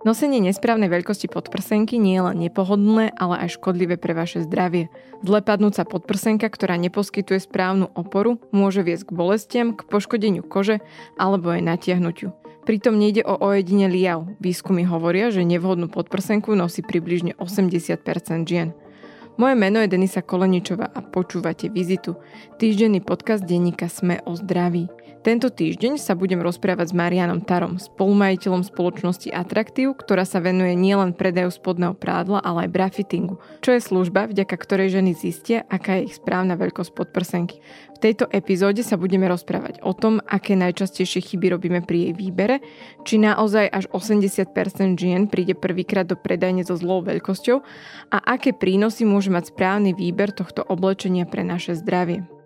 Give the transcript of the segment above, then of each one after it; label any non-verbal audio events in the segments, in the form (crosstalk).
Nosenie nesprávnej veľkosti podprsenky nie je len nepohodlné, ale aj škodlivé pre vaše zdravie. Zle padnúca podprsenka, ktorá neposkytuje správnu oporu, môže viesť k bolestiam, k poškodeniu kože alebo aj natiahnutiu. Pritom nejde o ojedinelý jav. Výskumy hovoria, že nevhodnú podprsenku nosí približne 80% žien. Moje meno je Denisa Koleničová a počúvate Vizitu, týždenný podcast denníka Sme o zdraví. Tento týždeň sa budem rozprávať s Marianom Tarom, spolumajiteľom spoločnosti Atraktív, ktorá sa venuje nielen predaju spodného prádla, ale aj brafittingu, čo je služba, vďaka ktorej ženy zistia, aká je ich správna veľkosť podprsenky. V tejto epizóde sa budeme rozprávať o tom, aké najčastejšie chyby robíme pri jej výbere, či naozaj až 80% žien príde prvýkrát do predajne so zlou veľkosťou a aké prínosy môže mať správny výber tohto oblečenia pre naše zdravie.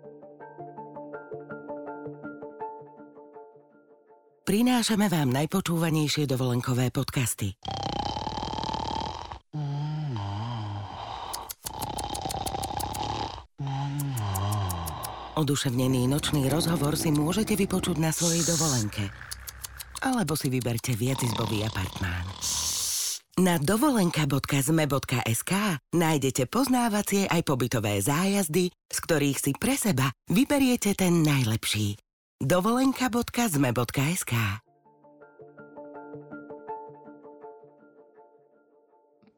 Prinášame vám najpočúvanejšie dovolenkové podcasty. Oduševnený nočný rozhovor si môžete vypočuť na svojej dovolenke. Alebo si vyberte viacizbový apartmán. Na dovolenka.zme.sk nájdete poznávacie aj pobytové zájazdy, z ktorých si pre seba vyberiete ten najlepší dovolenka.zme.sk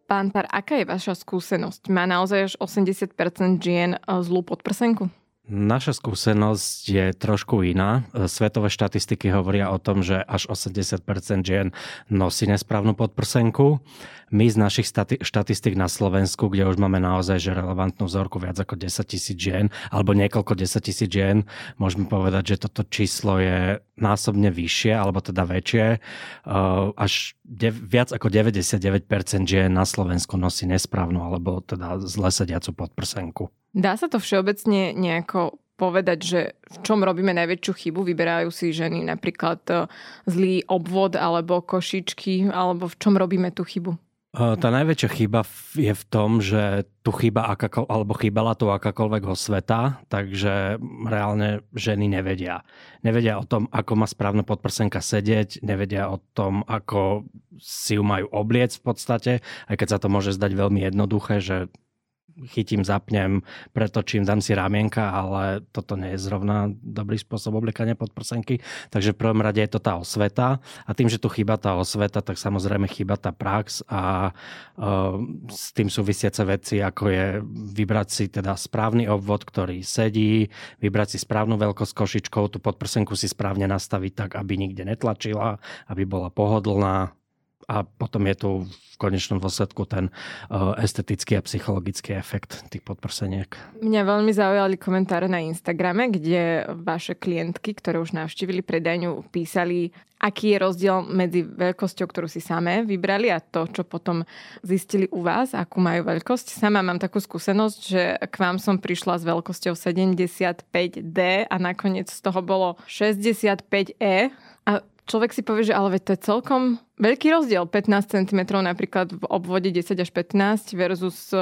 Pán Tar, aká je vaša skúsenosť? Má naozaj až 80% žien eh, zlú podprsenku? Naša skúsenosť je trošku iná. Svetové štatistiky hovoria o tom, že až 80% žien nosí nesprávnu podprsenku. My z našich stati- štatistik na Slovensku, kde už máme naozaj že relevantnú vzorku viac ako 10 tisíc žien, alebo niekoľko 10 tisíc žien, môžeme povedať, že toto číslo je násobne vyššie, alebo teda väčšie. Až de- viac ako 99% žien na Slovensku nosí nesprávnu, alebo teda zle sediacu podprsenku. Dá sa to všeobecne nejako povedať, že v čom robíme najväčšiu chybu? Vyberajú si ženy napríklad e, zlý obvod alebo košičky, alebo v čom robíme tú chybu? Tá najväčšia chyba je v tom, že tu chyba akakol, alebo chýbala tu akákoľvek sveta, takže reálne ženy nevedia. Nevedia o tom, ako má správna podprsenka sedieť, nevedia o tom, ako si ju majú obliec v podstate, aj keď sa to môže zdať veľmi jednoduché, že chytím, zapnem, pretočím, dám si ramienka, ale toto nie je zrovna dobrý spôsob oblikania podprsenky. Takže v prvom rade je to tá osveta a tým, že tu chýba tá osveta, tak samozrejme chýba tá prax a uh, s tým súvisiace veci, ako je vybrať si teda správny obvod, ktorý sedí, vybrať si správnu veľkosť košičkou, tú podprsenku si správne nastaviť tak, aby nikde netlačila, aby bola pohodlná, a potom je tu v konečnom dôsledku ten uh, estetický a psychologický efekt tých podprseniek. Mňa veľmi zaujali komentáre na Instagrame, kde vaše klientky, ktoré už navštívili predajňu, písali, aký je rozdiel medzi veľkosťou, ktorú si samé vybrali a to, čo potom zistili u vás, akú majú veľkosť. Sama mám takú skúsenosť, že k vám som prišla s veľkosťou 75D a nakoniec z toho bolo 65E a človek si povie, že ale veď to je celkom veľký rozdiel. 15 cm napríklad v obvode 10 až 15 versus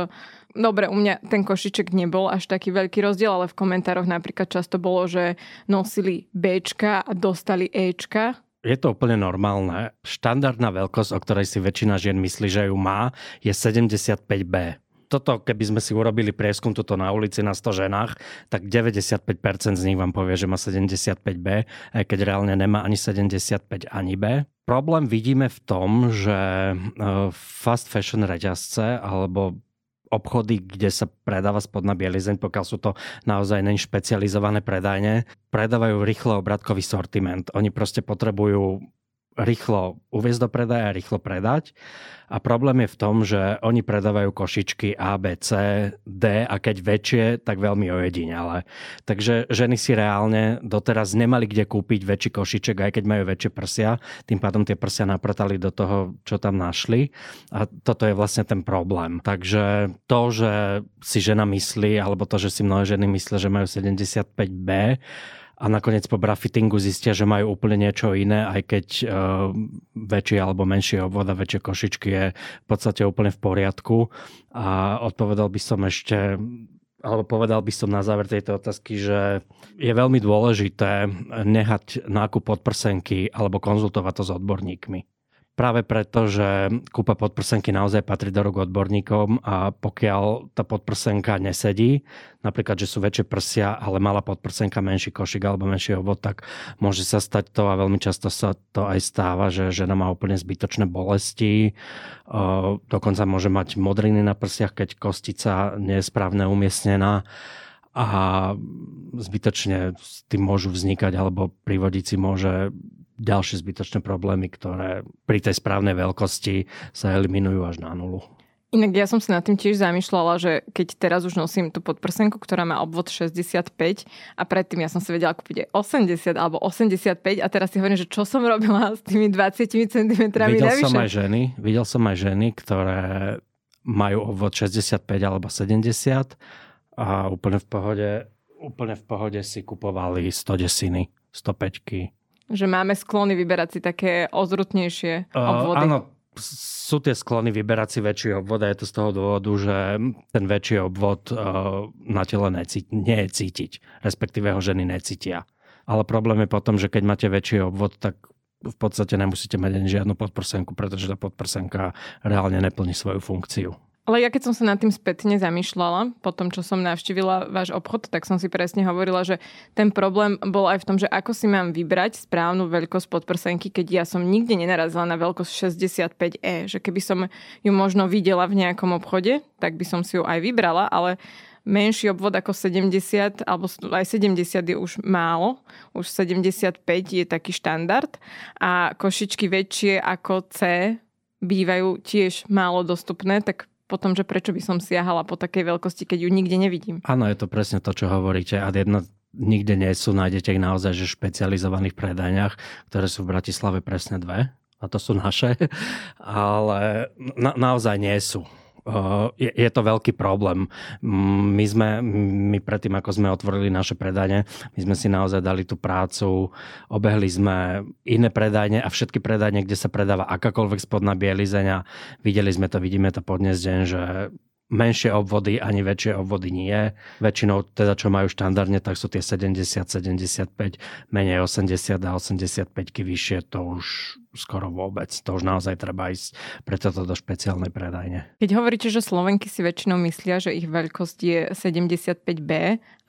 Dobre, u mňa ten košiček nebol až taký veľký rozdiel, ale v komentároch napríklad často bolo, že nosili Bčka a dostali Ečka. Je to úplne normálne. Štandardná veľkosť, o ktorej si väčšina žien myslí, že ju má, je 75B toto, keby sme si urobili prieskum tuto na ulici na 100 ženách, tak 95% z nich vám povie, že má 75B, aj keď reálne nemá ani 75 ani B. Problém vidíme v tom, že e, fast fashion reťazce alebo obchody, kde sa predáva spodná bielizeň, pokiaľ sú to naozaj neň špecializované predajne, predávajú rýchlo obratkový sortiment. Oni proste potrebujú rýchlo uviezť do predaja, rýchlo predať. A problém je v tom, že oni predávajú košičky A, B, C, D a keď väčšie, tak veľmi ojedinele. Takže ženy si reálne doteraz nemali kde kúpiť väčší košiček, aj keď majú väčšie prsia. Tým pádom tie prsia naprtali do toho, čo tam našli. A toto je vlastne ten problém. Takže to, že si žena myslí, alebo to, že si mnohé ženy myslia, že majú 75B, a nakoniec po brafittingu zistia, že majú úplne niečo iné, aj keď uh, väčšie alebo menšie obvod a väčšie košičky je v podstate úplne v poriadku. A odpovedal by som ešte alebo povedal by som na záver tejto otázky, že je veľmi dôležité nehať nákup podprsenky alebo konzultovať to s odborníkmi. Práve preto, že kúpa podprsenky naozaj patrí do rúk odborníkom a pokiaľ tá podprsenka nesedí, napríklad, že sú väčšie prsia, ale malá podprsenka, menší košik alebo menší obvod, tak môže sa stať to a veľmi často sa to aj stáva, že žena má úplne zbytočné bolesti, dokonca môže mať modriny na prsiach, keď kostica nie je správne umiestnená a zbytočne s tým môžu vznikať alebo privodiť si môže ďalšie zbytočné problémy, ktoré pri tej správnej veľkosti sa eliminujú až na nulu. Inak ja som sa nad tým tiež zamýšľala, že keď teraz už nosím tú podprsenku, ktorá má obvod 65 a predtým ja som si vedela kúpiť aj 80 alebo 85 a teraz si hovorím, že čo som robila s tými 20 cm videl navyše. som aj ženy, videl som aj ženy, ktoré majú obvod 65 alebo 70 a úplne v pohode, úplne v pohode si kupovali 100 desiny, 105 že máme sklony vyberať si také ozrutnejšie obvody. Uh, áno, sú tie sklony vyberať si väčší obvod a je to z toho dôvodu, že ten väčší obvod uh, na tele necíti, nie je cítiť, respektíve ho ženy necítia. Ale problém je potom, že keď máte väčší obvod, tak v podstate nemusíte mať ani žiadnu podprsenku, pretože tá podprsenka reálne neplní svoju funkciu. Ale ja keď som sa nad tým spätne zamýšľala, po tom, čo som navštívila váš obchod, tak som si presne hovorila, že ten problém bol aj v tom, že ako si mám vybrať správnu veľkosť podprsenky, keď ja som nikde nenarazila na veľkosť 65E. Že keby som ju možno videla v nejakom obchode, tak by som si ju aj vybrala, ale menší obvod ako 70, alebo aj 70 je už málo, už 75 je taký štandard a košičky väčšie ako C bývajú tiež málo dostupné, tak potom, že prečo by som siahala po takej veľkosti, keď ju nikde nevidím. Áno, je to presne to, čo hovoríte. A jedna nikde nie sú, nájdete ich naozaj že špecializovaných predajniach, ktoré sú v Bratislave presne dve. A to sú naše. (laughs) Ale na, naozaj nie sú je, je to veľký problém. My sme, my predtým, ako sme otvorili naše predajne, my sme si naozaj dali tú prácu, obehli sme iné predajne a všetky predajne, kde sa predáva akákoľvek spodná bielizeň videli sme to, vidíme to po dnes deň, že menšie obvody ani väčšie obvody nie. Väčšinou teda, čo majú štandardne, tak sú tie 70, 75, menej 80 a 85 vyššie, to už skoro vôbec. To už naozaj treba ísť pre toto do špeciálnej predajne. Keď hovoríte, že Slovenky si väčšinou myslia, že ich veľkosť je 75B,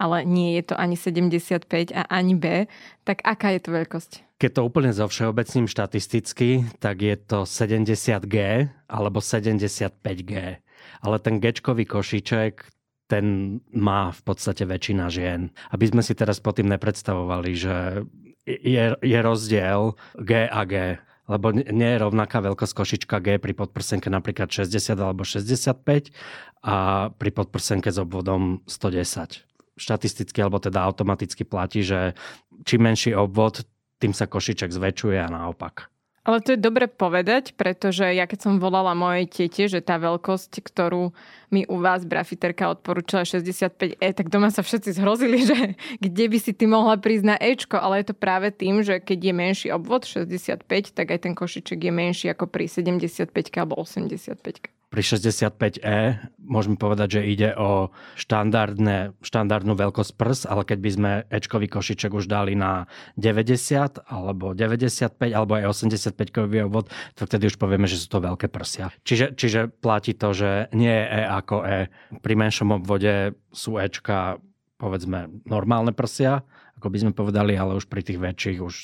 ale nie je to ani 75 a ani B, tak aká je to veľkosť? Keď to úplne zo všeobecným štatisticky, tak je to 70G alebo 75G ale ten gečkový košíček, ten má v podstate väčšina žien. Aby sme si teraz pod tým nepredstavovali, že je, je rozdiel G a G. Lebo nie je rovnaká veľkosť košička G pri podprsenke napríklad 60 alebo 65 a pri podprsenke s obvodom 110. Štatisticky alebo teda automaticky platí, že čím menší obvod, tým sa košiček zväčšuje a naopak. Ale to je dobre povedať, pretože ja keď som volala mojej tete, že tá veľkosť, ktorú mi u vás brafiterka odporúčala 65E, tak doma sa všetci zhrozili, (laughs) že kde by si ty mohla prísť na Ečko, ale je to práve tým, že keď je menší obvod 65, tak aj ten košiček je menší ako pri 75 alebo 85 pri 65E môžeme povedať, že ide o štandardné, štandardnú veľkosť prs, ale keď by sme Ečkový košiček už dali na 90 alebo 95 alebo aj 85 kový obvod, tak vtedy už povieme, že sú to veľké prsia. Čiže, čiže platí to, že nie je E ako E. Pri menšom obvode sú Ečka povedzme normálne prsia, ako by sme povedali, ale už pri tých väčších už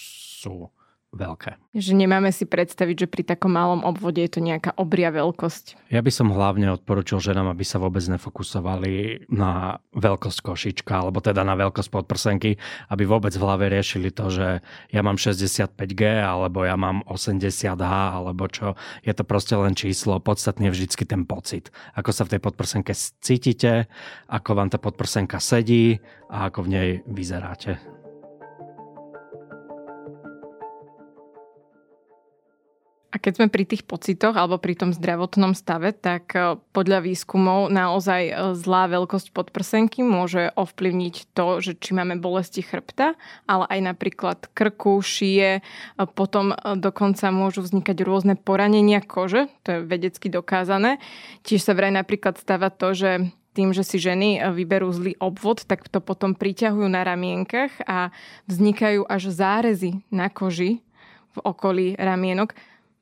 sú veľké. Že nemáme si predstaviť, že pri takom malom obvode je to nejaká obria veľkosť. Ja by som hlavne odporučil ženám, aby sa vôbec nefokusovali na veľkosť košička, alebo teda na veľkosť podprsenky, aby vôbec v hlave riešili to, že ja mám 65G, alebo ja mám 80H, alebo čo. Je to proste len číslo, podstatne vždycky ten pocit. Ako sa v tej podprsenke cítite, ako vám tá podprsenka sedí a ako v nej vyzeráte. A keď sme pri tých pocitoch alebo pri tom zdravotnom stave, tak e, podľa výskumov naozaj e, zlá veľkosť podprsenky môže ovplyvniť to, že či máme bolesti chrbta, ale aj napríklad krku, šie, potom e, dokonca môžu vznikať rôzne poranenia kože, to je vedecky dokázané. Tiež sa vraj napríklad stáva to, že tým, že si ženy vyberú zlý obvod, tak to potom priťahujú na ramienkach a vznikajú až zárezy na koži v okolí ramienok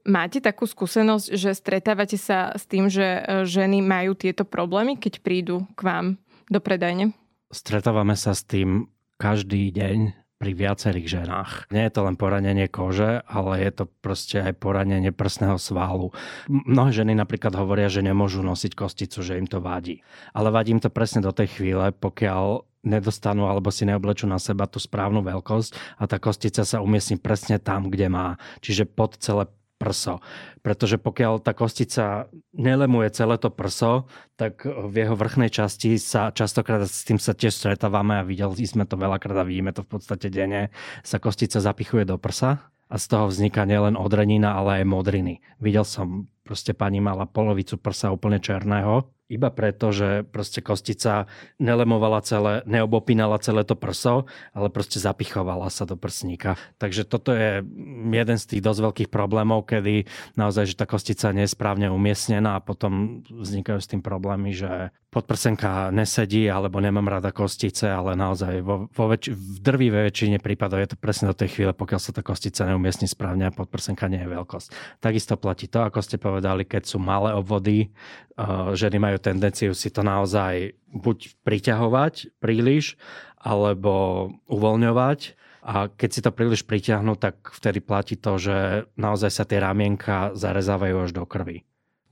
Máte takú skúsenosť, že stretávate sa s tým, že e, ženy majú tieto problémy, keď prídu k vám do predajne? Stretávame sa s tým každý deň pri viacerých ženách. Nie je to len poranenie kože, ale je to proste aj poranenie prsného svalu. Mnohé ženy napríklad hovoria, že nemôžu nosiť kosticu, že im to vadí. Ale vadí im to presne do tej chvíle, pokiaľ nedostanú alebo si neoblečú na seba tú správnu veľkosť a tá kostica sa umiestni presne tam, kde má. Čiže pod celé prso. Pretože pokiaľ tá kostica nelemuje celé to prso, tak v jeho vrchnej časti sa častokrát s tým sa tiež stretávame a videli sme to veľakrát a vidíme to v podstate denne, sa kostica zapichuje do prsa a z toho vzniká nielen odrenina, ale aj modriny. Videl som, proste pani mala polovicu prsa úplne černého iba preto, že proste kostica nelemovala celé, neobopínala celé to prso, ale proste zapichovala sa do prsníka. Takže toto je jeden z tých dosť veľkých problémov, kedy naozaj, že tá kostica nie je správne umiestnená a potom vznikajú s tým problémy, že podprsenka nesedí alebo nemám rada kostice, ale naozaj vo, vo väč- v drvivej väčšine prípadov je to presne do tej chvíle, pokiaľ sa tá kostica neumiestni správne a podprsenka nie je veľkosť. Takisto platí to, ako ste povedali, keď sú malé obvody, uh, ženy majú tendenciu si to naozaj buď priťahovať príliš, alebo uvoľňovať. A keď si to príliš priťahnú, tak vtedy platí to, že naozaj sa tie ramienka zarezávajú až do krvi.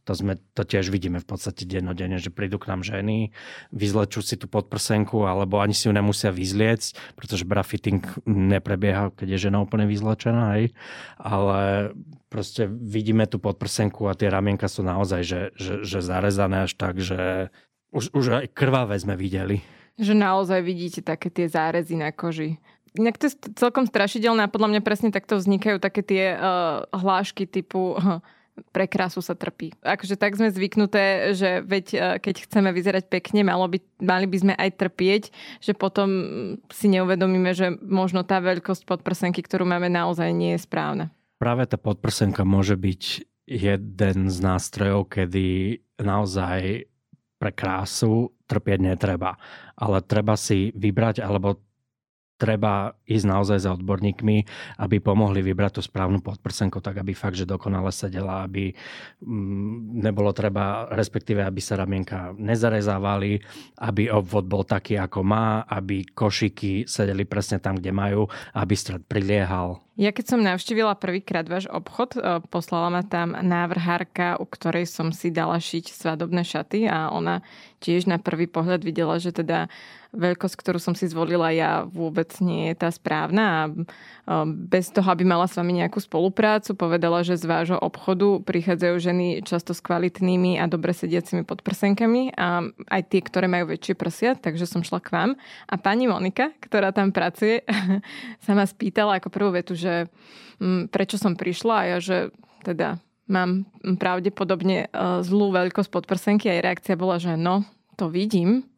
To, sme, to tiež vidíme v podstate dennodenne, že prídu k nám ženy, vyzlečú si tú podprsenku, alebo ani si ju nemusia vyzliecť, pretože bra fitting neprebieha, keď je žena úplne vyzlečená, hej. ale proste vidíme tú podprsenku a tie ramienka sú naozaj že, že, že zarezané až tak, že už, už aj krvavé sme videli. Že naozaj vidíte také tie zárezy na koži. Inak to je celkom strašidelné a podľa mňa presne takto vznikajú také tie uh, hlášky typu uh, (laughs) pre krásu sa trpí. Akože tak sme zvyknuté, že veď e, keď chceme vyzerať pekne, malo by, mali by sme aj trpieť, že potom si neuvedomíme, že možno tá veľkosť podprsenky, ktorú máme naozaj nie je správna. Práve tá podprsenka môže byť jeden z nástrojov, kedy naozaj pre krásu trpieť netreba. Ale treba si vybrať alebo treba ísť naozaj za odborníkmi, aby pomohli vybrať tú správnu podprsenku, tak aby fakt, že dokonale sedela, aby mm, nebolo treba, respektíve aby sa ramienka nezarezávali, aby obvod bol taký, ako má, aby košiky sedeli presne tam, kde majú, aby stred priliehal ja keď som navštívila prvýkrát váš obchod, e, poslala ma tam návrhárka, u ktorej som si dala šiť svadobné šaty a ona tiež na prvý pohľad videla, že teda veľkosť, ktorú som si zvolila ja, vôbec nie je tá správna a e, bez toho, aby mala s vami nejakú spoluprácu, povedala, že z vášho obchodu prichádzajú ženy často s kvalitnými a dobre sediacimi podprsenkami a aj tie, ktoré majú väčšie prsia, takže som šla k vám. A pani Monika, ktorá tam pracuje, (laughs) sa ma spýtala ako prvú vetu, že že m, mm, prečo som prišla a ja, že teda mám pravdepodobne e, zlú veľkosť podprsenky a jej reakcia bola, že no, to vidím.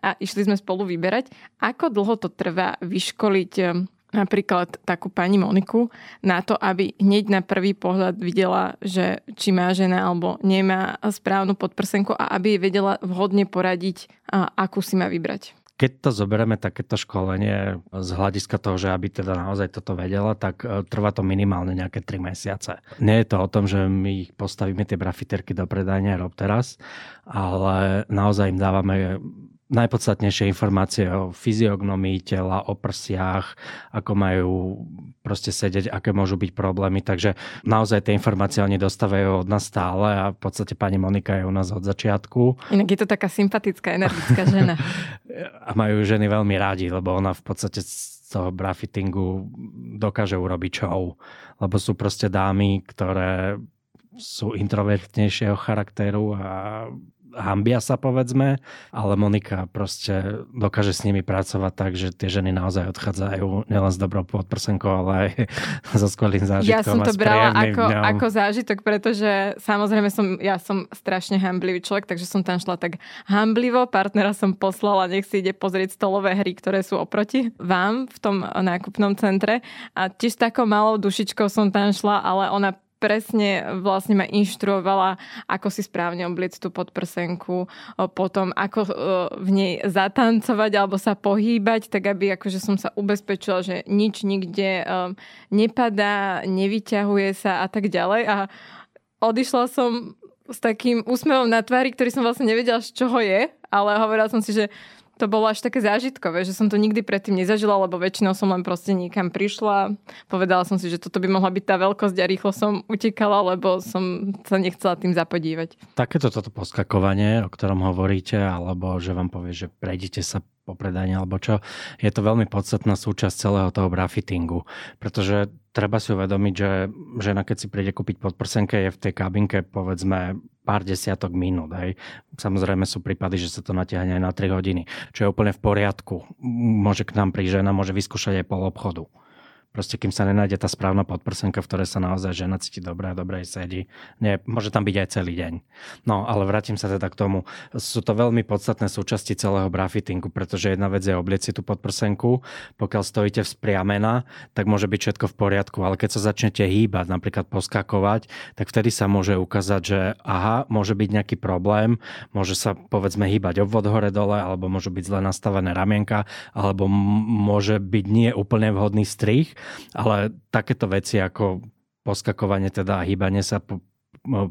A išli sme spolu vyberať. Ako dlho to trvá vyškoliť e, napríklad takú pani Moniku na to, aby hneď na prvý pohľad videla, že či má žena alebo nemá správnu podprsenku a aby vedela vhodne poradiť, akú si má vybrať keď to zoberieme takéto školenie z hľadiska toho, že aby teda naozaj toto vedela, tak e, trvá to minimálne nejaké 3 mesiace. Nie je to o tom, že my postavíme tie brafiterky do predania rob teraz, ale naozaj im dávame najpodstatnejšie informácie o fyziognomii tela, o prsiach, ako majú proste sedieť, aké môžu byť problémy. Takže naozaj tie informácie oni dostávajú od nás stále a v podstate pani Monika je u nás od začiatku. Inak je to taká sympatická, energická žena. (laughs) a majú ženy veľmi rádi, lebo ona v podstate z toho brafittingu dokáže urobiť show. Lebo sú proste dámy, ktoré sú introvertnejšieho charakteru a hambia sa povedzme, ale Monika proste dokáže s nimi pracovať tak, že tie ženy naozaj odchádzajú nielen s dobrou podprsenkou, ale aj (laughs) so skvelým zážitkom. Ja som to brala ako, ako zážitok, pretože samozrejme som, ja som strašne hamblivý človek, takže som tam šla tak hamblivo, partnera som poslala, nech si ide pozrieť stolové hry, ktoré sú oproti vám v tom nákupnom centre a tiež takou malou dušičkou som tam šla, ale ona presne vlastne ma inštruovala, ako si správne obliec tú podprsenku, potom ako v nej zatancovať alebo sa pohýbať, tak aby akože som sa ubezpečila, že nič nikde nepadá, nevyťahuje sa a tak ďalej. A odišla som s takým úsmevom na tvári, ktorý som vlastne nevedela, z čoho je, ale hovorila som si, že to bolo až také zážitkové, že som to nikdy predtým nezažila, lebo väčšinou som len proste niekam prišla. Povedala som si, že toto by mohla byť tá veľkosť a rýchlo som utekala, lebo som sa nechcela tým zapodívať. Takéto toto poskakovanie, o ktorom hovoríte, alebo že vám povie, že prejdite sa po predajne alebo čo, je to veľmi podstatná súčasť celého toho brafittingu, pretože treba si uvedomiť, že žena, keď si príde kúpiť podprsenke, je v tej kabinke povedzme pár desiatok minút. Hej. Samozrejme sú prípady, že sa to natiahne aj na 3 hodiny, čo je úplne v poriadku. Môže k nám prísť žena, môže vyskúšať aj pol obchodu. Proste kým sa nenájde tá správna podprsenka, v ktorej sa naozaj žena cíti dobre a dobre sedí. Nie, môže tam byť aj celý deň. No, ale vrátim sa teda k tomu. Sú to veľmi podstatné súčasti celého brafittingu, pretože jedna vec je obliec si tú podprsenku. Pokiaľ stojíte vzpriamena, tak môže byť všetko v poriadku, ale keď sa začnete hýbať, napríklad poskakovať, tak vtedy sa môže ukázať, že aha, môže byť nejaký problém, môže sa povedzme hýbať obvod hore-dole, alebo môžu byť zle nastavené ramienka, alebo môže byť nie úplne vhodný strih ale takéto veci ako poskakovanie teda a hýbanie sa po,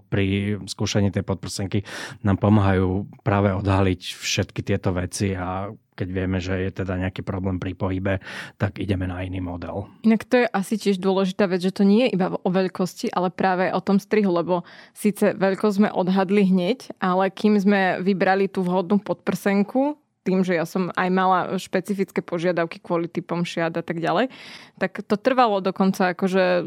pri skúšaní tej podprsenky nám pomáhajú práve odhaliť všetky tieto veci a keď vieme, že je teda nejaký problém pri pohybe, tak ideme na iný model. Inak to je asi tiež dôležitá vec, že to nie je iba o veľkosti, ale práve o tom strihu, lebo síce veľkosť sme odhadli hneď, ale kým sme vybrali tú vhodnú podprsenku, tým, že ja som aj mala špecifické požiadavky kvôli typom šiat a tak ďalej, tak to trvalo dokonca, akože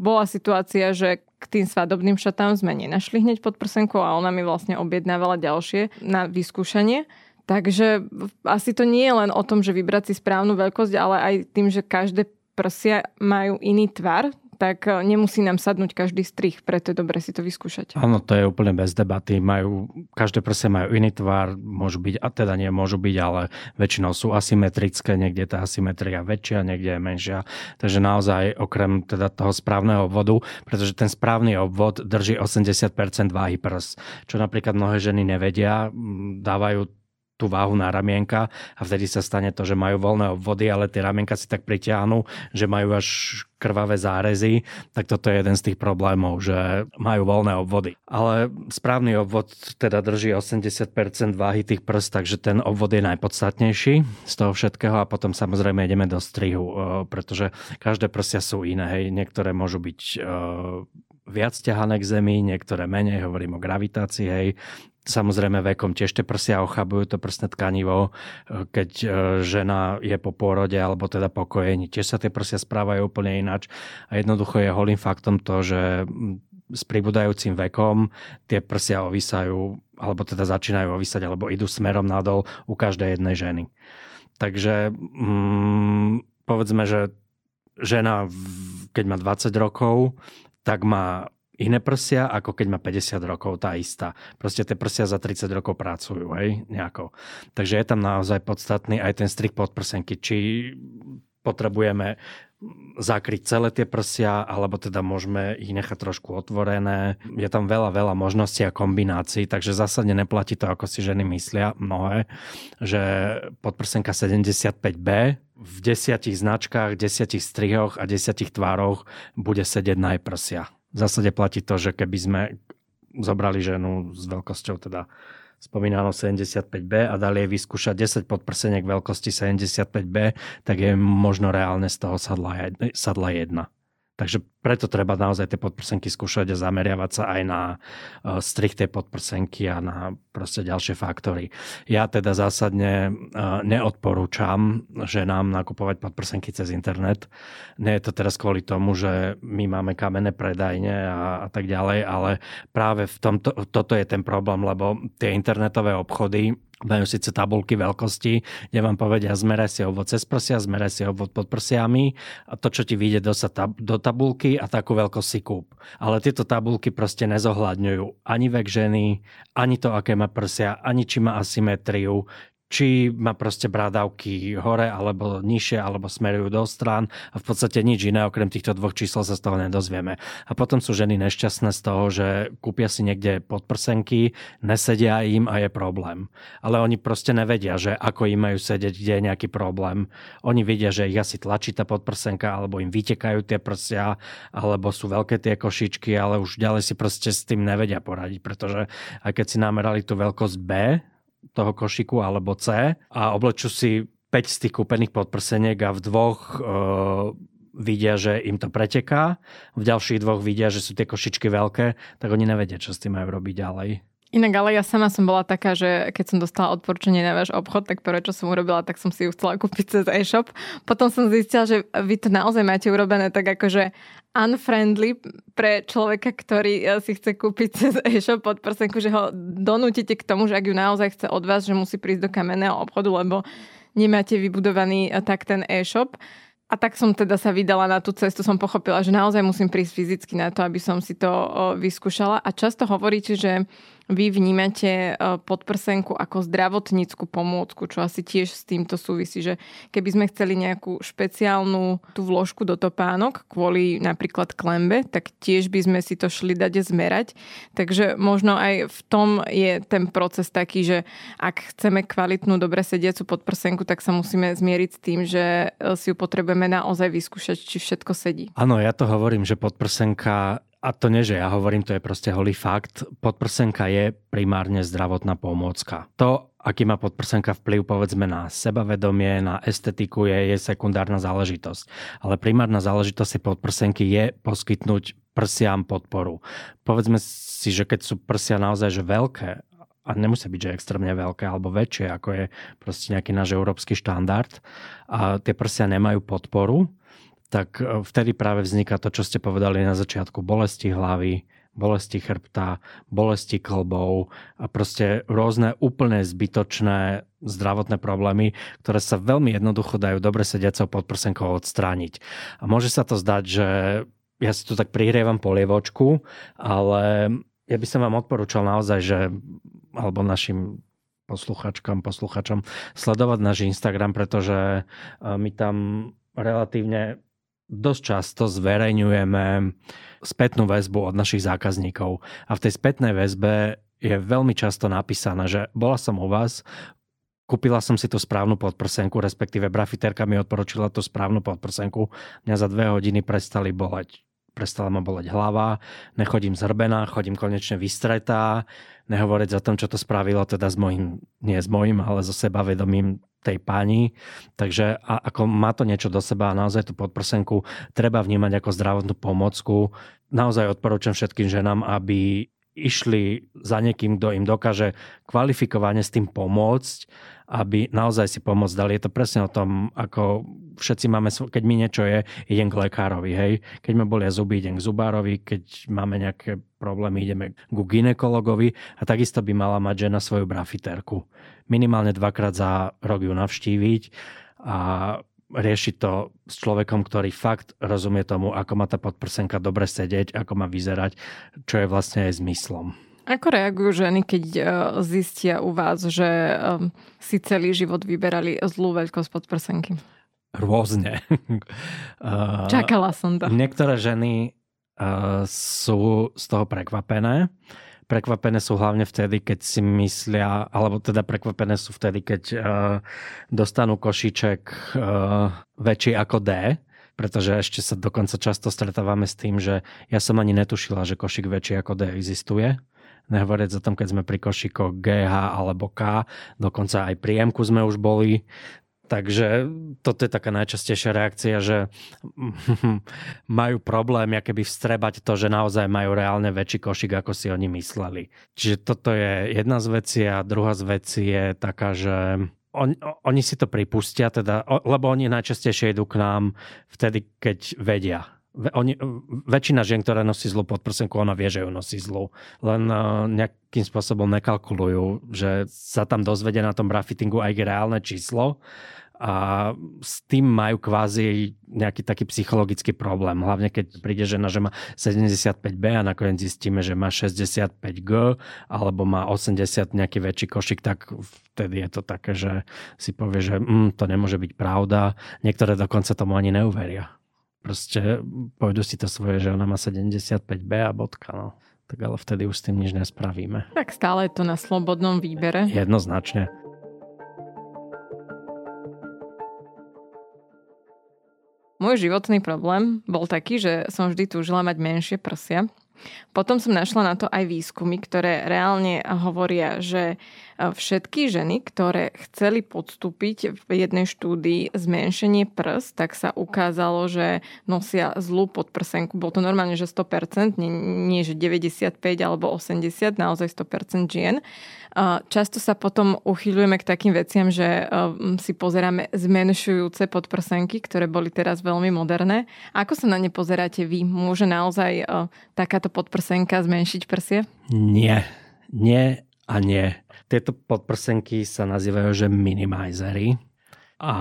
bola situácia, že k tým svadobným šatám sme nenašli hneď pod prsenkou a ona mi vlastne objednávala ďalšie na vyskúšanie. Takže asi to nie je len o tom, že vybrať si správnu veľkosť, ale aj tým, že každé prsia majú iný tvar, tak e, nemusí nám sadnúť každý strich, preto je dobre si to vyskúšať. Áno, to je úplne bez debaty. Majú, každé prsia majú iný tvar, môžu byť, a teda nie môžu byť, ale väčšinou sú asymetrické, niekde tá asymetria väčšia, niekde je menšia. Takže naozaj okrem teda toho správneho obvodu, pretože ten správny obvod drží 80% váhy prs, čo napríklad mnohé ženy nevedia, dávajú tú váhu na ramienka a vtedy sa stane to, že majú voľné obvody, ale tie ramienka si tak pritiahnu, že majú až krvavé zárezy, tak toto je jeden z tých problémov, že majú voľné obvody. Ale správny obvod teda drží 80% váhy tých prst, takže ten obvod je najpodstatnejší z toho všetkého a potom samozrejme ideme do strihu, eh, pretože každé prsia sú iné. Hej. Niektoré môžu byť eh, viac ťahané k zemi, niektoré menej, hovorím o gravitácii, hej. Samozrejme vekom tiež tie prsia ochabujú to prsné tkanivo, keď e, žena je po pôrode alebo teda po kojení, tiež sa tie prsia správajú úplne ináč a jednoducho je holým faktom to, že s pribúdajúcim vekom tie prsia ovisajú alebo teda začínajú ovisať alebo idú smerom nadol u každej jednej ženy. Takže mm, povedzme, že žena, keď má 20 rokov, tak má iné prsia, ako keď má 50 rokov tá istá. Proste tie prsia za 30 rokov pracujú, hej, nejako. Takže je tam naozaj podstatný aj ten strik podprsenky, či potrebujeme zakryť celé tie prsia, alebo teda môžeme ich nechať trošku otvorené. Je tam veľa, veľa možností a kombinácií, takže zásadne neplatí to, ako si ženy myslia mnohé, že podprsenka 75B v desiatich značkách, desiatich strihoch a desiatich tvároch bude sedieť na prsia v zásade platí to, že keby sme zobrali ženu s veľkosťou teda spomínanou 75B a dali jej vyskúšať 10 podprseniek veľkosti 75B, tak je možno reálne z toho sadla, sadla jedna. Takže preto treba naozaj tie podprsenky skúšať a zameriavať sa aj na strich tej podprsenky a na proste ďalšie faktory. Ja teda zásadne uh, neodporúčam ženám nakupovať podprsenky cez internet. Nie je to teraz kvôli tomu, že my máme kamenné predajne a, a tak ďalej, ale práve v tomto, toto je ten problém, lebo tie internetové obchody majú síce tabulky veľkosti, kde vám povedia, zmeraj si obvod cez prsia, zmeraj si obvod pod prsiami a to, čo ti vyjde do, tab- do tabulky a takú veľkosť si kúp. Ale tieto tabulky proste nezohľadňujú ani vek ženy, ani to, aké má prsia, ani či má asymetriu, či má proste brádavky hore alebo nižšie, alebo smerujú do strán a v podstate nič iné okrem týchto dvoch čísel sa z toho nedozvieme. A potom sú ženy nešťastné z toho, že kúpia si niekde podprsenky, nesedia im a je problém. Ale oni proste nevedia, že ako im majú sedieť, kde je nejaký problém. Oni vidia, že ich asi tlačí tá podprsenka, alebo im vytekajú tie prsia, alebo sú veľké tie košičky, ale už ďalej si proste s tým nevedia poradiť, pretože aj keď si namerali tú veľkosť B, toho košiku alebo C a oblečú si 5 z tých kúpených podprseniek a v dvoch e, vidia, že im to preteká, v ďalších dvoch vidia, že sú tie košičky veľké, tak oni nevedia, čo s tým majú robiť ďalej. Inak ale ja sama som bola taká, že keď som dostala odporčenie na váš obchod, tak prvé, čo som urobila, tak som si ju chcela kúpiť cez e-shop. Potom som zistila, že vy to naozaj máte urobené tak akože unfriendly pre človeka, ktorý eh, si chce kúpiť cez (laughs) e-shop pod prsenku, že ho donútite k tomu, že ak ju naozaj chce od vás, že musí prísť do kamenného obchodu, lebo nemáte vybudovaný eh, tak ten e-shop. A tak som teda sa vydala na tú cestu, som pochopila, že naozaj musím prísť fyzicky na to, aby som si to vyskúšala. A často hovoríte, že vy vnímate e, podprsenku ako zdravotnícku pomôcku, čo asi tiež s týmto súvisí, že keby sme chceli nejakú špeciálnu tú vložku do topánok kvôli napríklad klembe, tak tiež by sme si to šli dať zmerať. Takže možno aj v tom je ten proces taký, že ak chceme kvalitnú, dobre sediacu podprsenku, tak sa musíme zmieriť s tým, že e, si ju potrebujeme naozaj vyskúšať, či všetko sedí. Áno, ja to hovorím, že podprsenka a to nie, že ja hovorím, to je proste holý fakt. Podprsenka je primárne zdravotná pomôcka. To, aký má podprsenka vplyv povedzme na sebavedomie, na estetiku, je, je sekundárna záležitosť. Ale primárna záležitosť podprsenky je poskytnúť prsiam podporu. Povedzme si, že keď sú prsia naozaj že veľké, a nemusí byť, že extrémne veľké alebo väčšie, ako je proste nejaký náš európsky štandard, a tie prsia nemajú podporu, tak e, vtedy práve vzniká to, čo ste povedali na začiatku, bolesti hlavy, bolesti chrbta, bolesti klbov a proste rôzne úplne zbytočné zdravotné problémy, ktoré sa veľmi jednoducho dajú dobre sediacou podprsenkou odstrániť. A môže sa to zdať, že ja si tu tak prihrievam polievočku, ale ja by som vám odporúčal naozaj, že alebo našim posluchačkám, posluchačom sledovať náš Instagram, pretože e, my tam relatívne dosť často zverejňujeme spätnú väzbu od našich zákazníkov. A v tej spätnej väzbe je veľmi často napísané, že bola som u vás, kúpila som si tú správnu podprsenku, respektíve brafiterka mi odporučila tú správnu podprsenku. Mňa za dve hodiny prestali boleť prestala ma boleť hlava, nechodím zhrbená, chodím konečne vystretá, nehovoriť za tom, čo to spravilo teda s mojim, nie s mojim, ale so sebavedomím tej pani. Takže a, ako má to niečo do seba a naozaj tú podprsenku treba vnímať ako zdravotnú pomocku. Naozaj odporúčam všetkým ženám, aby išli za niekým, kto im dokáže kvalifikovane s tým pomôcť, aby naozaj si pomoc dali. Je to presne o tom, ako všetci máme, keď mi niečo je, idem k lekárovi, hej. Keď ma bolia zuby, idem k zubárovi, keď máme nejaké problémy, ideme ku ginekologovi a takisto by mala mať žena svoju brafiterku. Minimálne dvakrát za rok ju navštíviť a riešiť to s človekom, ktorý fakt rozumie tomu, ako má tá podprsenka dobre sedieť, ako má vyzerať, čo je vlastne aj zmyslom. Ako reagujú ženy, keď e, zistia u vás, že e, si celý život vyberali zlú veľkosť podprsenky? Rôzne. (laughs) Čakala som to. Niektoré ženy sú z toho prekvapené Prekvapené sú hlavne vtedy, keď si myslia, alebo teda prekvapené sú vtedy, keď uh, dostanú košíček väčší ako D, pretože ešte sa dokonca často stretávame s tým, že ja som ani netušila, že košík väčší ako D existuje. Nehovoriac o tom, keď sme pri košíkoch GH alebo K, dokonca aj pri M sme už boli, Takže toto je taká najčastejšia reakcia, že (laughs) majú problém keby vstrebať to, že naozaj majú reálne väčší košík, ako si oni mysleli. Čiže toto je jedna z vecí a druhá z vecí je taká, že on, oni si to pripustia, teda, lebo oni najčastejšie idú k nám vtedy, keď vedia. Oni, väčšina žien, ktoré nosí zlú podprsenku, ona vie, že ju nosí zlú. Len uh, nejakým spôsobom nekalkulujú, že sa tam dozvedia na tom brafittingu aj reálne číslo a s tým majú kvázi nejaký taký psychologický problém. Hlavne keď príde žena, že má 75B a nakoniec zistíme, že má 65G alebo má 80 nejaký väčší košik, tak vtedy je to také, že si povie, že mm, to nemôže byť pravda. Niektoré dokonca tomu ani neuveria. Proste pôjdu si to svoje, že ona má 75B a bodka. No. Tak ale vtedy už s tým nič nespravíme. Tak stále je to na slobodnom výbere. Jednoznačne. Môj životný problém bol taký, že som vždy túžila mať menšie prsia. Potom som našla na to aj výskumy, ktoré reálne hovoria, že všetky ženy, ktoré chceli podstúpiť v jednej štúdii zmenšenie prs, tak sa ukázalo, že nosia zlú podprsenku. Bolo to normálne, že 100%, nie, nie že 95 alebo 80, naozaj 100% žien. Často sa potom uchyľujeme k takým veciam, že si pozeráme zmenšujúce podprsenky, ktoré boli teraz veľmi moderné. Ako sa na ne pozeráte vy? Môže naozaj takáto podprsenka zmenšiť prsie? Nie. Nie a nie. Tieto podprsenky sa nazývajú, že minimizery. A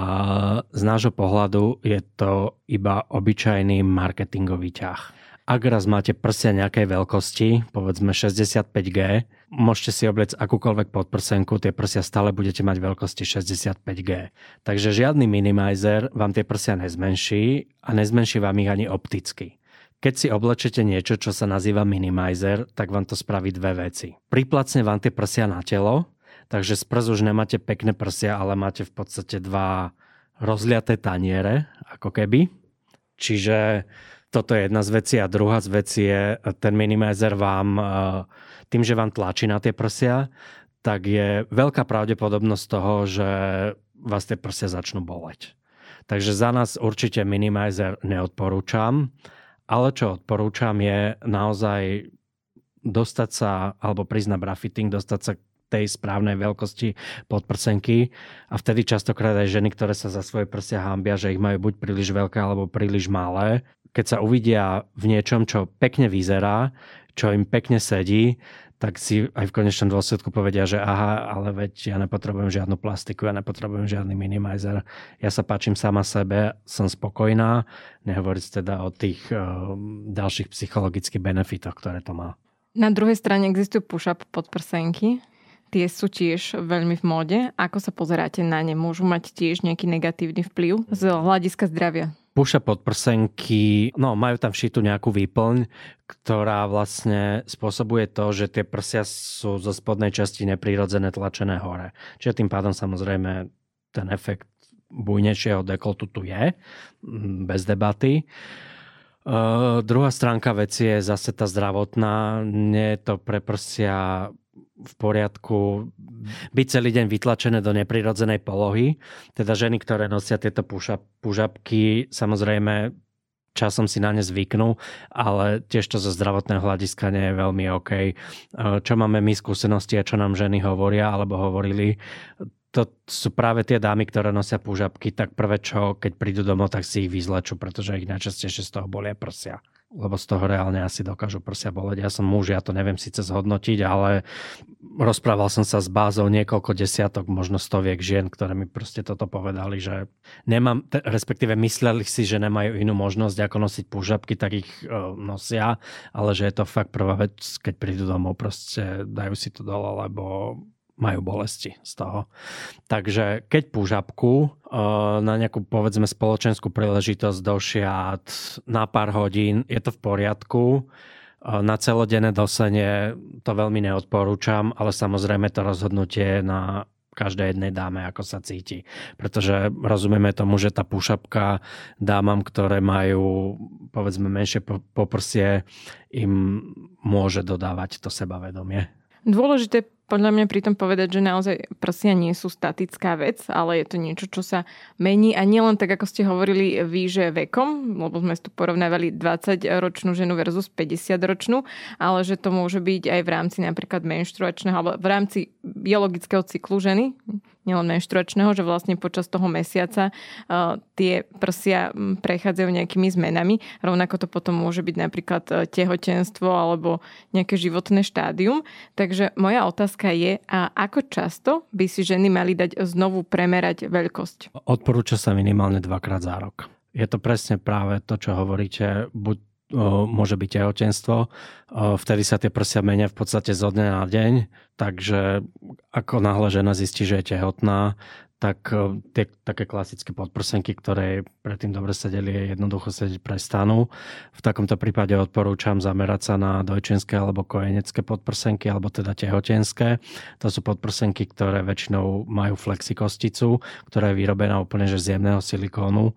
z nášho pohľadu je to iba obyčajný marketingový ťah. Ak raz máte prsia nejakej veľkosti, povedzme 65G, môžete si obliecť akúkoľvek podprsenku, tie prsia stále budete mať veľkosti 65G. Takže žiadny minimizer vám tie prsia nezmenší a nezmenší vám ich ani opticky. Keď si oblečete niečo, čo sa nazýva minimizer, tak vám to spraví dve veci. Priplacne vám tie prsia na telo, takže z prs už nemáte pekné prsia, ale máte v podstate dva rozliaté taniere, ako keby. Čiže toto je jedna z vecí a druhá z vecí je, ten minimizer vám, e, tým, že vám tlačí na tie prsia, tak je veľká pravdepodobnosť toho, že vás tie prsia začnú boleť. Takže za nás určite minimizer neodporúčam, ale čo odporúčam je naozaj dostať sa, alebo prísť na brafitting, dostať sa tej správnej veľkosti podprsenky. A vtedy častokrát aj ženy, ktoré sa za svoje prsia hambia, že ich majú buď príliš veľké alebo príliš malé, keď sa uvidia v niečom, čo pekne vyzerá, čo im pekne sedí, tak si aj v konečnom dôsledku povedia, že aha, ale veď ja nepotrebujem žiadnu plastiku, ja nepotrebujem žiadny minimizer. Ja sa páčim sama sebe, som spokojná, nehovoriť teda o tých uh, ďalších psychologických benefitoch, ktoré to má. Na druhej strane existujú push-up podprsenky. Tie sú tiež veľmi v móde. Ako sa pozeráte na ne? Môžu mať tiež nejaký negatívny vplyv z hľadiska zdravia? Puša podprsenky, no majú tam všitú nejakú výplň, ktorá vlastne spôsobuje to, že tie prsia sú zo spodnej časti neprirodzené tlačené hore. Čiže tým pádom samozrejme ten efekt bujnejšieho dekoltu tu je, bez debaty. Uh, druhá stránka veci je zase tá zdravotná. Nie je to pre prsia v poriadku byť celý deň vytlačené do neprirodzenej polohy. Teda ženy, ktoré nosia tieto pužapky, samozrejme časom si na ne zvyknú, ale tiež to zo zdravotného hľadiska nie je veľmi OK. Čo máme my skúsenosti a čo nám ženy hovoria alebo hovorili, to sú práve tie dámy, ktoré nosia púžapky, tak prvé čo, keď prídu domov, tak si ich vyzlečú, pretože ich najčastejšie z toho bolia prsia lebo z toho reálne asi dokážu prsia boleť. Ja som muž, ja to neviem síce zhodnotiť, ale rozprával som sa s bázou niekoľko desiatok, možno stoviek žien, ktoré mi proste toto povedali, že nemám, respektíve mysleli si, že nemajú inú možnosť ako nosiť púžapky, tak ich uh, nosia, ale že je to fakt prvá vec, keď prídu domov, proste dajú si to dole, lebo majú bolesti z toho. Takže keď púžapku eh, na nejakú povedzme spoločenskú príležitosť do šiat na pár hodín, je to v poriadku. Eh, na celodenné dosenie to veľmi neodporúčam, ale samozrejme to rozhodnutie na každej jednej dáme, ako sa cíti. Pretože rozumieme tomu, že tá pušapka dámam, ktoré majú povedzme menšie poprsie, im môže dodávať to sebavedomie. Dôležité podľa mňa pritom povedať, že naozaj prsia nie sú statická vec, ale je to niečo, čo sa mení. A nielen tak, ako ste hovorili vy, že vekom, lebo sme tu porovnávali 20-ročnú ženu versus 50-ročnú, ale že to môže byť aj v rámci napríklad menštruačného alebo v rámci biologického cyklu ženy, nielen menštruačného, že vlastne počas toho mesiaca uh, tie prsia prechádzajú nejakými zmenami. Rovnako to potom môže byť napríklad tehotenstvo alebo nejaké životné štádium. Takže moja otázka je, a ako často by si ženy mali dať znovu premerať veľkosť? Odporúča sa minimálne dvakrát za rok. Je to presne práve to, čo hovoríte. Buď môže byť tehotenstvo. Vtedy sa tie prsia menia v podstate zo dňa na deň, takže ako náhle žena zistí, že je tehotná, tak tie také klasické podprsenky, ktoré predtým dobre sedeli, je jednoducho sedieť prestanú. V takomto prípade odporúčam zamerať sa na dojčenské alebo kojenecké podprsenky, alebo teda tehotenské. To sú podprsenky, ktoré väčšinou majú flexikosticu, ktorá je vyrobená úplne že z jemného silikónu.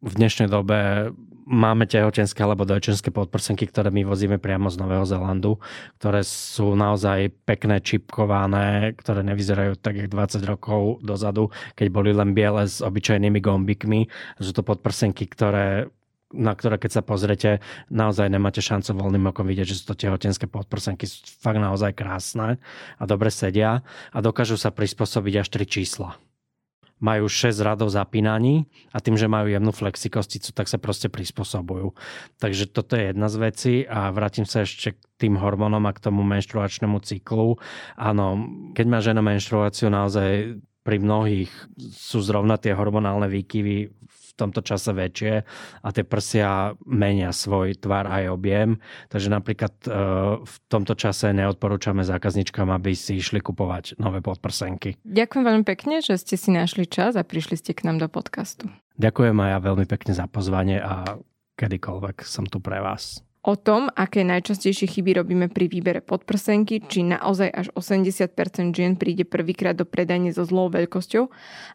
V dnešnej dobe máme tehotenské alebo dojčenské podprsenky, ktoré my vozíme priamo z Nového Zelandu, ktoré sú naozaj pekné, čipkované, ktoré nevyzerajú tak, jak 20 rokov dozadu, keď boli len biele s obyčajnými gombikmi. Sú to podprsenky, ktoré na ktoré keď sa pozrete, naozaj nemáte šancu voľným okom vidieť, že sú to tehotenské podprsenky, sú fakt naozaj krásne a dobre sedia a dokážu sa prispôsobiť až tri čísla majú 6 radov zapínaní a tým, že majú jemnú flexikosticu, tak sa proste prispôsobujú. Takže toto je jedna z vecí a vrátim sa ešte k tým hormónom a k tomu menštruačnému cyklu. Áno, keď má žena menštruáciu, naozaj pri mnohých sú zrovna tie hormonálne výkyvy tomto čase väčšie a tie prsia menia svoj tvar aj objem. Takže napríklad e, v tomto čase neodporúčame zákazničkám, aby si išli kupovať nové podprsenky. Ďakujem veľmi pekne, že ste si našli čas a prišli ste k nám do podcastu. Ďakujem aj ja veľmi pekne za pozvanie a kedykoľvek som tu pre vás. O tom, aké najčastejšie chyby robíme pri výbere podprsenky, či naozaj až 80% žien príde prvýkrát do predajne so zlou veľkosťou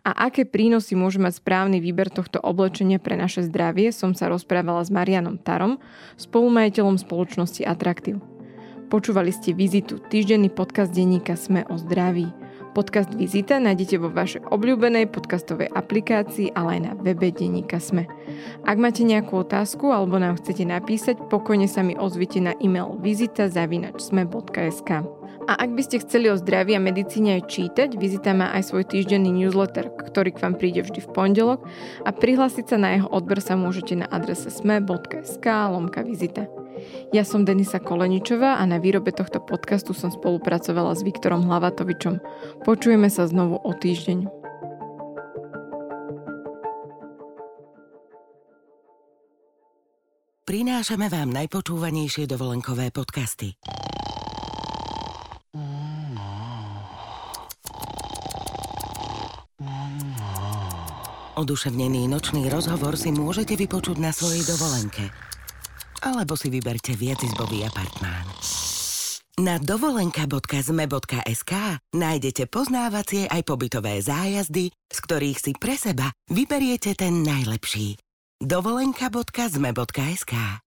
a aké prínosy môže mať správny výber tohto oblečenia pre naše zdravie, som sa rozprávala s Marianom Tarom, spolumajiteľom spoločnosti Atraktiv. Počúvali ste vizitu, týždenný podcast denníka Sme o zdraví. Podcast Vizita nájdete vo vašej obľúbenej podcastovej aplikácii, ale aj na webe Denníka Sme. Ak máte nejakú otázku alebo nám chcete napísať, pokojne sa mi ozvite na e-mail vizita.sme.sk. A ak by ste chceli o zdraví a medicíne aj čítať, Vizita má aj svoj týždenný newsletter, ktorý k vám príde vždy v pondelok a prihlásiť sa na jeho odber sa môžete na adrese sme.sk lomka vizita. Ja som Denisa Koleničová a na výrobe tohto podcastu som spolupracovala s Viktorom Hlavatovičom. Počujeme sa znovu o týždeň. Prinášame vám najpočúvanejšie dovolenkové podcasty. Oduševnený nočný rozhovor si môžete vypočuť na svojej dovolenke – alebo si vyberte viacizbový apartmán. Na dovolenka.zme.sk nájdete poznávacie aj pobytové zájazdy, z ktorých si pre seba vyberiete ten najlepší. dovolenka.zme.sk